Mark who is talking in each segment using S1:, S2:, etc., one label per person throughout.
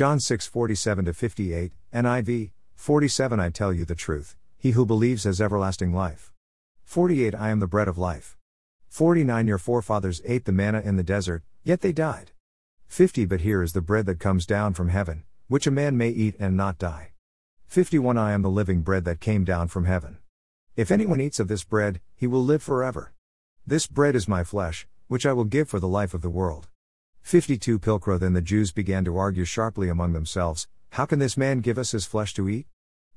S1: John 6 47 58, NIV, 47 I tell you the truth, he who believes has everlasting life. 48 I am the bread of life. 49 Your forefathers ate the manna in the desert, yet they died. 50 But here is the bread that comes down from heaven, which a man may eat and not die. 51 I am the living bread that came down from heaven. If anyone eats of this bread, he will live forever. This bread is my flesh, which I will give for the life of the world. 52 Pilcrow Then the Jews began to argue sharply among themselves, How can this man give us his flesh to eat?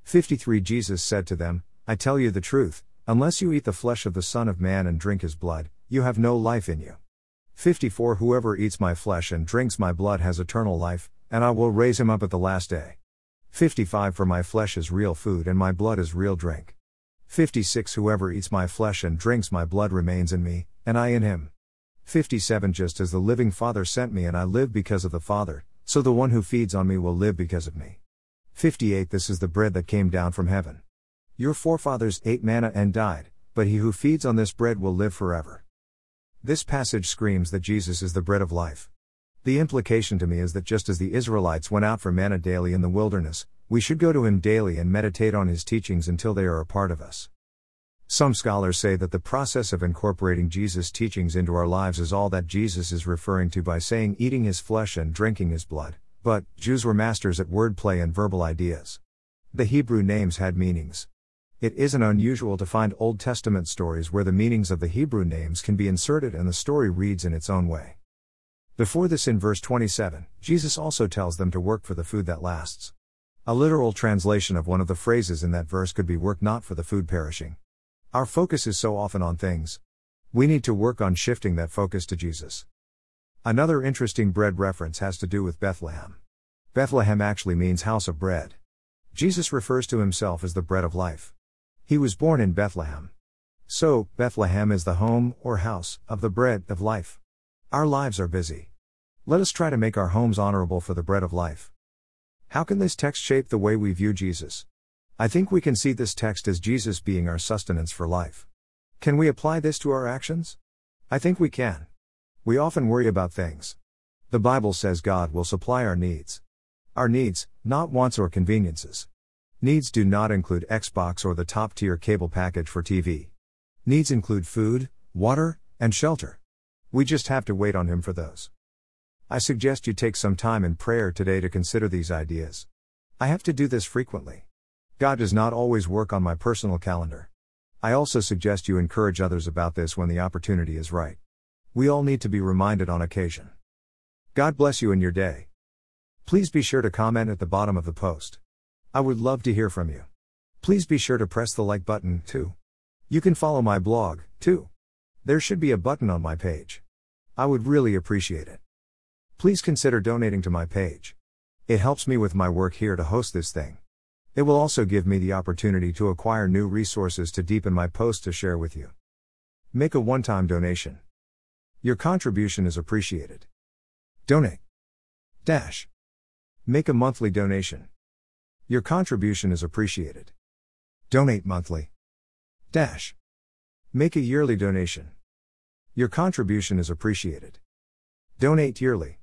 S1: 53 Jesus said to them, I tell you the truth, unless you eat the flesh of the Son of Man and drink his blood, you have no life in you. 54 Whoever eats my flesh and drinks my blood has eternal life, and I will raise him up at the last day. 55 For my flesh is real food and my blood is real drink. 56 Whoever eats my flesh and drinks my blood remains in me, and I in him. 57 Just as the living Father sent me and I live because of the Father, so the one who feeds on me will live because of me. 58 This is the bread that came down from heaven. Your forefathers ate manna and died, but he who feeds on this bread will live forever. This passage screams that Jesus is the bread of life. The implication to me is that just as the Israelites went out for manna daily in the wilderness, we should go to him daily and meditate on his teachings until they are a part of us. Some scholars say that the process of incorporating Jesus' teachings into our lives is all that Jesus is referring to by saying eating his flesh and drinking his blood, but Jews were masters at wordplay and verbal ideas. The Hebrew names had meanings. It isn't unusual to find Old Testament stories where the meanings of the Hebrew names can be inserted and the story reads in its own way. Before this, in verse 27, Jesus also tells them to work for the food that lasts. A literal translation of one of the phrases in that verse could be work not for the food perishing. Our focus is so often on things. We need to work on shifting that focus to Jesus. Another interesting bread reference has to do with Bethlehem. Bethlehem actually means house of bread. Jesus refers to himself as the bread of life. He was born in Bethlehem. So, Bethlehem is the home, or house, of the bread of life. Our lives are busy. Let us try to make our homes honorable for the bread of life. How can this text shape the way we view Jesus? I think we can see this text as Jesus being our sustenance for life. Can we apply this to our actions? I think we can. We often worry about things. The Bible says God will supply our needs. Our needs, not wants or conveniences. Needs do not include Xbox or the top tier cable package for TV. Needs include food, water, and shelter. We just have to wait on Him for those. I suggest you take some time in prayer today to consider these ideas. I have to do this frequently. God does not always work on my personal calendar. I also suggest you encourage others about this when the opportunity is right. We all need to be reminded on occasion. God bless you in your day. Please be sure to comment at the bottom of the post. I would love to hear from you. Please be sure to press the like button, too. You can follow my blog, too. There should be a button on my page. I would really appreciate it. Please consider donating to my page. It helps me with my work here to host this thing. It will also give me the opportunity to acquire new resources to deepen my post to share with you. Make a one time donation. Your contribution is appreciated. Donate. Dash. Make a monthly donation. Your contribution is appreciated. Donate monthly. Dash. Make a yearly donation. Your contribution is appreciated. Donate yearly.